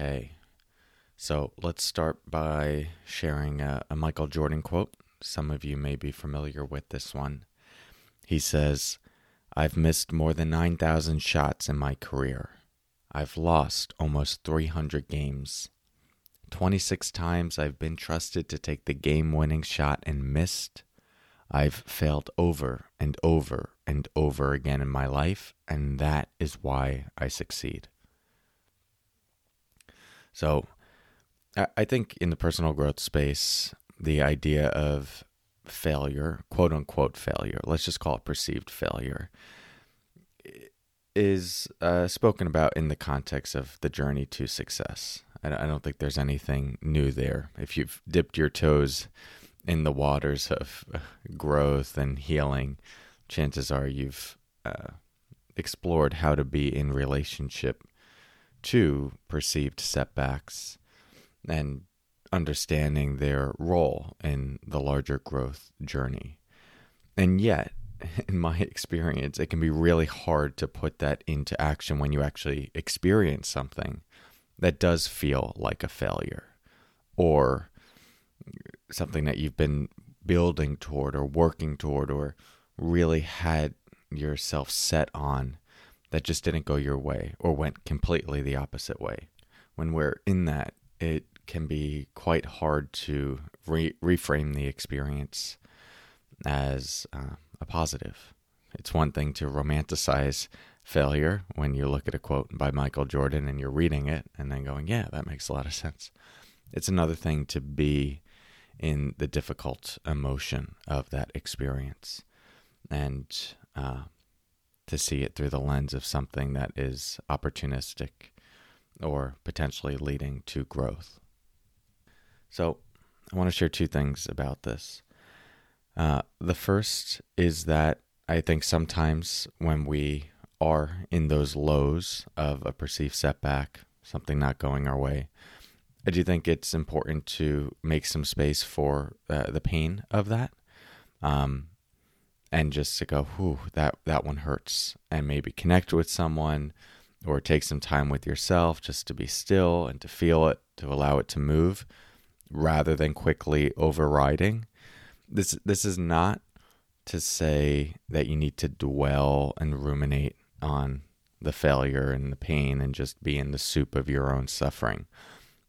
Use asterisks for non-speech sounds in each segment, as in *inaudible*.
Okay. So let's start by sharing a, a, Michael Jordan quote. Some of you may be familiar with this one. He says, I've missed more than 9,000 shots in my career. I've lost almost 300 games. 26 times I've been trusted to take the game winning shot and missed. I've failed over and over and over again in my life, and that is why I succeed. So I think in the personal growth space, the idea of failure, quote unquote failure, let's just call it perceived failure, is uh, spoken about in the context of the journey to success. I don't think there's anything new there. If you've dipped your toes in the waters of *laughs* growth and healing, chances are you've uh, explored how to be in relationship to perceived setbacks and understanding their role in the larger growth journey. And yet, *laughs* in my experience, it can be really hard to put that into action when you actually experience something that does feel like a failure or something that you've been building toward or working toward or really had yourself set on that just didn't go your way or went completely the opposite way. When we're in that, it can be quite hard to re- reframe the experience as uh, a positive. It's one thing to romanticize failure when you look at a quote by Michael Jordan and you're reading it and then going, yeah, that makes a lot of sense. It's another thing to be in the difficult emotion of that experience. And uh, to see it through the lens of something that is opportunistic or potentially leading to growth. So, I want to share two things about this. Uh, the first is that I think sometimes when we are in those lows of a perceived setback, something not going our way, I do think it's important to make some space for uh, the pain of that. Um, and just to go, whew, that, that one hurts, and maybe connect with someone or take some time with yourself just to be still and to feel it, to allow it to move rather than quickly overriding. This, this is not to say that you need to dwell and ruminate on the failure and the pain and just be in the soup of your own suffering.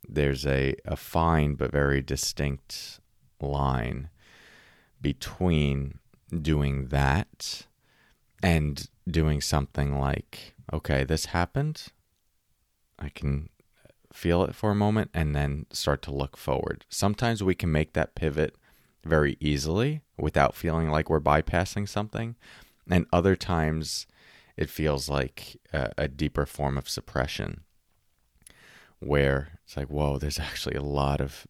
There's a, a fine but very distinct line between doing that and doing something like, okay, this happened. I can feel it for a moment and then start to look forward. Sometimes we can make that pivot very easily without feeling like we're bypassing something. And other times it feels like a, a deeper form of suppression where it's like, whoa, there's actually a lot of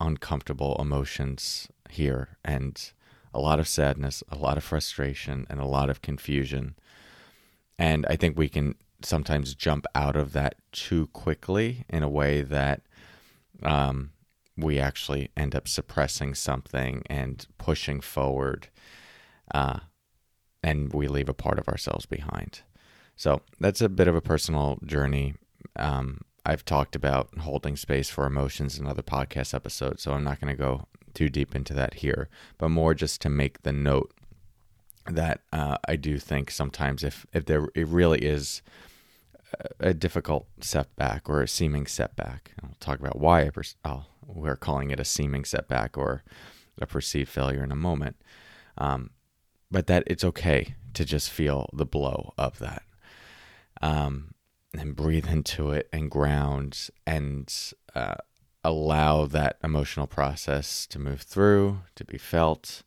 uncomfortable emotions here. And a lot of sadness, a lot of frustration, and a lot of confusion. And I think we can sometimes jump out of that too quickly in a way that um, we actually end up suppressing something and pushing forward, uh, and we leave a part of ourselves behind. So that's a bit of a personal journey. Um, I've talked about holding space for emotions in other podcast episodes, so I'm not going to go too deep into that here, but more just to make the note that uh, I do think sometimes if if there it really is a difficult setback or a seeming setback, I'll talk about why I pers- oh, we're calling it a seeming setback or a perceived failure in a moment. Um, but that it's okay to just feel the blow of that. Um, and breathe into it and ground and uh, allow that emotional process to move through, to be felt,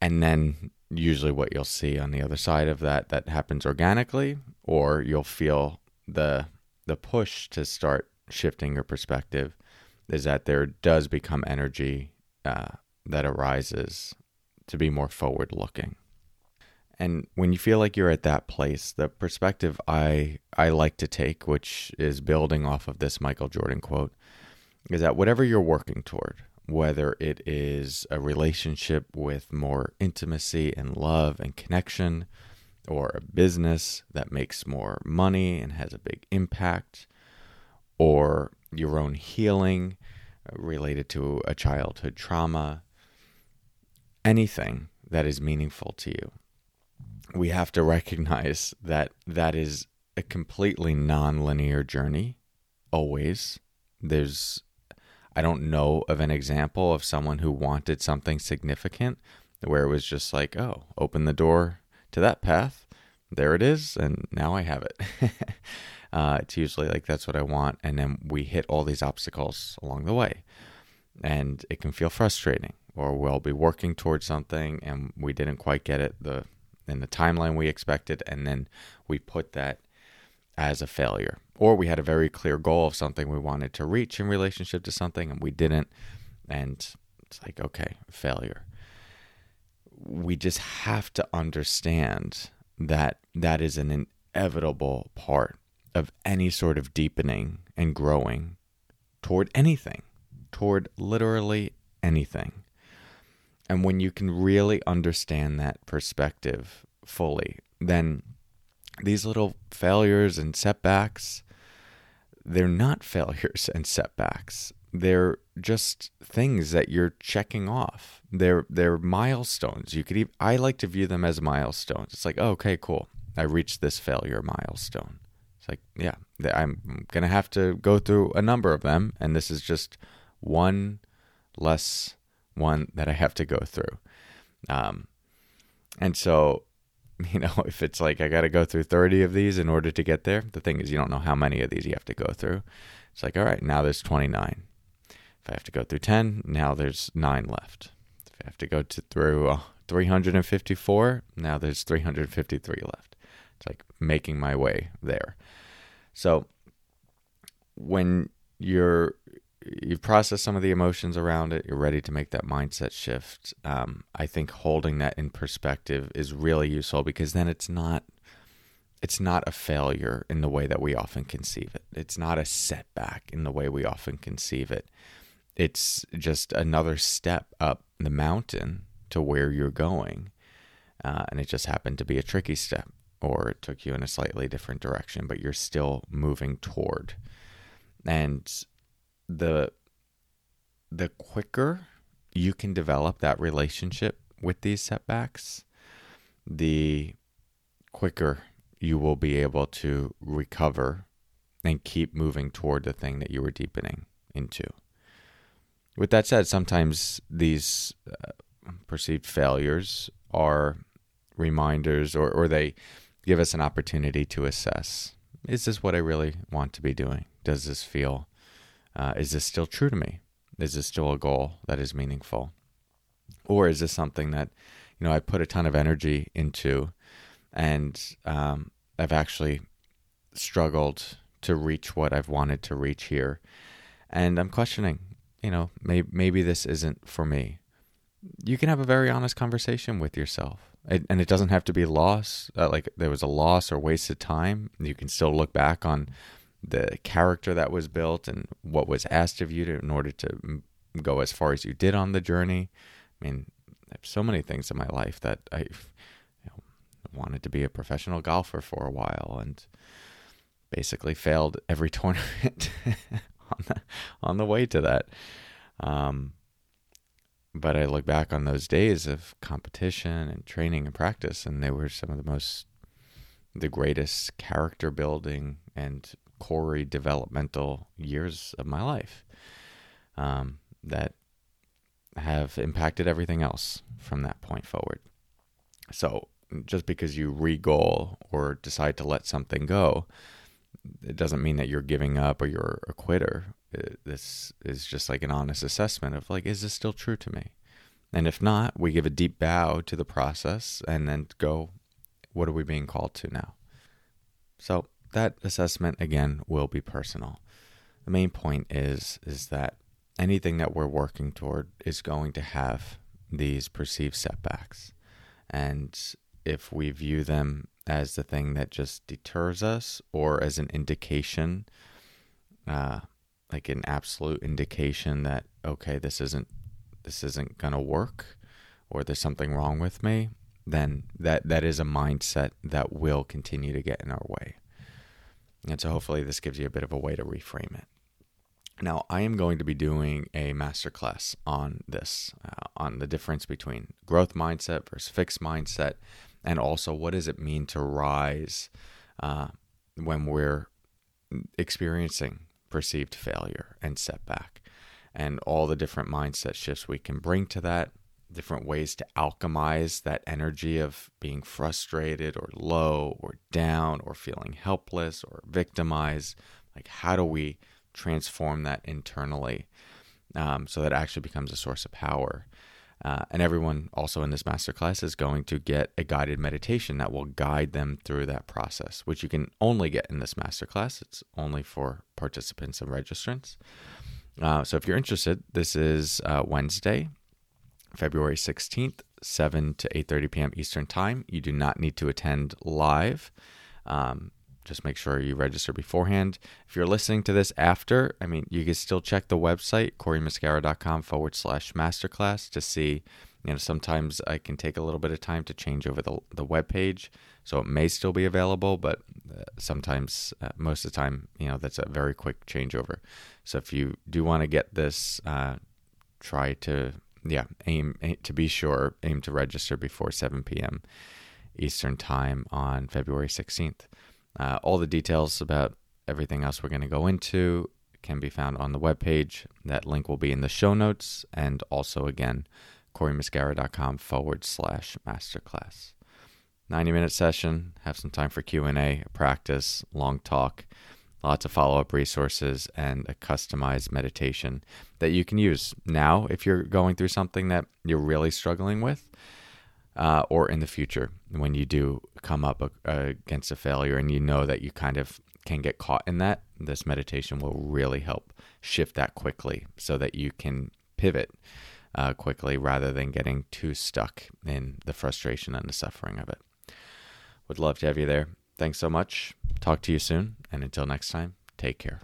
and then usually what you'll see on the other side of that that happens organically or you'll feel the the push to start shifting your perspective is that there does become energy uh, that arises to be more forward looking and when you feel like you're at that place the perspective i i like to take which is building off of this michael jordan quote is that whatever you're working toward whether it is a relationship with more intimacy and love and connection, or a business that makes more money and has a big impact, or your own healing uh, related to a childhood trauma, anything that is meaningful to you. We have to recognize that that is a completely non-linear journey always. There's I don't know of an example of someone who wanted something significant where it was just like, oh, open the door to that path. There it is. And now I have it. *laughs* uh, it's usually like, that's what I want. And then we hit all these obstacles along the way. And it can feel frustrating, or we'll be working towards something and we didn't quite get it the in the timeline we expected. And then we put that as a failure. Or we had a very clear goal of something we wanted to reach in relationship to something and we didn't. And it's like, okay, failure. We just have to understand that that is an inevitable part of any sort of deepening and growing toward anything, toward literally anything. And when you can really understand that perspective fully, then these little failures and setbacks, they're not *laughs* failures and setbacks. They're just things that you're checking off. They're they're milestones. You could even, I like to view them as milestones. It's like, oh, okay, cool. I reached this failure milestone. It's like, yeah, I'm to have to go through a number of them and this is just one less one that I have to go through. Um, and so *laughs* you know, if it's like I got to go through 30 of these in order to get there, the thing is, you don't know how many of these you have to go through. It's like, all right, now there's 29. If I have to go through 10, now there's nine left. If I have to go to through uh, 354, now there's 353 left. It's like making my way there. So when you're you've processed some of the emotions around it. You're ready to make that mindset shift. Um, I think holding that in perspective is really useful because then it's not it's not a failure in the way that we often conceive it. It's not a setback in the way we often conceive it. It's just another step up the mountain to where you're going. Uh, and it just happened to be a tricky step, or it took you in a slightly different direction, but you're still moving toward. And the the quicker you can develop that relationship with these setbacks, the quicker you will be able to recover and keep moving toward the thing that you were deepening into. With that said, sometimes these uh, perceived failures are reminders or, or they give us an opportunity to assess is this what I really want to be doing? Does this feel uh, is this still true to me? Is this still a goal that is meaningful? Or is this something that, you know, I put a ton of energy into and um, I've actually struggled to reach what I've wanted to reach here. And I'm questioning, you know, maybe, maybe this isn't for me. You can have a very honest conversation with yourself. It, and it doesn't have to be loss, uh, like there was a loss or wasted time. You can still look back on the character that was built and what was asked of you to, in order to go as far as you did on the journey. I mean, so many things in my life that I you know, wanted to be a professional golfer for a while and basically failed every *laughs* tournament on the on the way to that. Um, but I look back on those days of competition and training and practice, and they were some of the most, the greatest character building and Corey developmental years of my life um, that have impacted everything else from that point forward. So just because you re-goal or decide to let something go, it doesn't mean that you're giving up or you're a quitter. It, this is just like an honest assessment of like, is this still true to me? And if not, we give a deep bow to the process and then go, what are we being called to now? So that assessment again will be personal. The main point is is that anything that we're working toward is going to have these perceived setbacks. And if we view them as the thing that just deters us or as an indication, uh, like an absolute indication that, okay, this isn't this isn't gonna work or there's something wrong with me, then that, that is a mindset that will continue to get in our way. And so hopefully this gives you a bit of a way to reframe it. Now, I am going to be doing a masterclass on this, uh, on the difference between growth mindset versus fixed mindset, and also what does it mean to rise uh, when we're experiencing perceived failure and setback, and all the different mindset shifts we can bring to that, different ways to alchemize that energy of being frustrated or low or down or feeling helpless or victimized. Like, how do we? transform that internally um, so that it actually becomes a source of power. Uh, and everyone also in this masterclass is going to get a guided meditation that will guide them through that process, which you can only get in this masterclass. It's only for participants and registrants. Uh, so if you're interested, this is uh, Wednesday, February 16th, 7 to 8.30 p.m. Eastern Time. You do not need to attend live. Um, just make sure you register beforehand. If you're listening to this after, I mean, you can still check the website, coreymuscara.com forward slash masterclass to see. You know, sometimes I can take a little bit of time to change over the, the web page, so it may still be available, but uh, sometimes, uh, most of the time, you know, that's a very quick changeover. So if you do want to get this, uh, try to, yeah, aim, aim to be sure, aim to register before 7 p.m. Eastern Time on February 16th. Uh, all the details about everything else we're going to go into can be found on the webpage. That link will be in the show notes and also again, coreymuscara.com forward slash masterclass. 90 minute session, have some time for Q&A, practice, long talk, lots of follow-up resources and a customized meditation that you can use now if you're going through something that you're really struggling with uh, or in the future when you do come up against a failure and you know that you kind of can get caught in that, this meditation will really help shift that quickly so that you can pivot uh, quickly rather than getting too stuck in the frustration and the suffering of it. Would love to have you there. Thanks so much. Talk to you soon. And until next time, take care.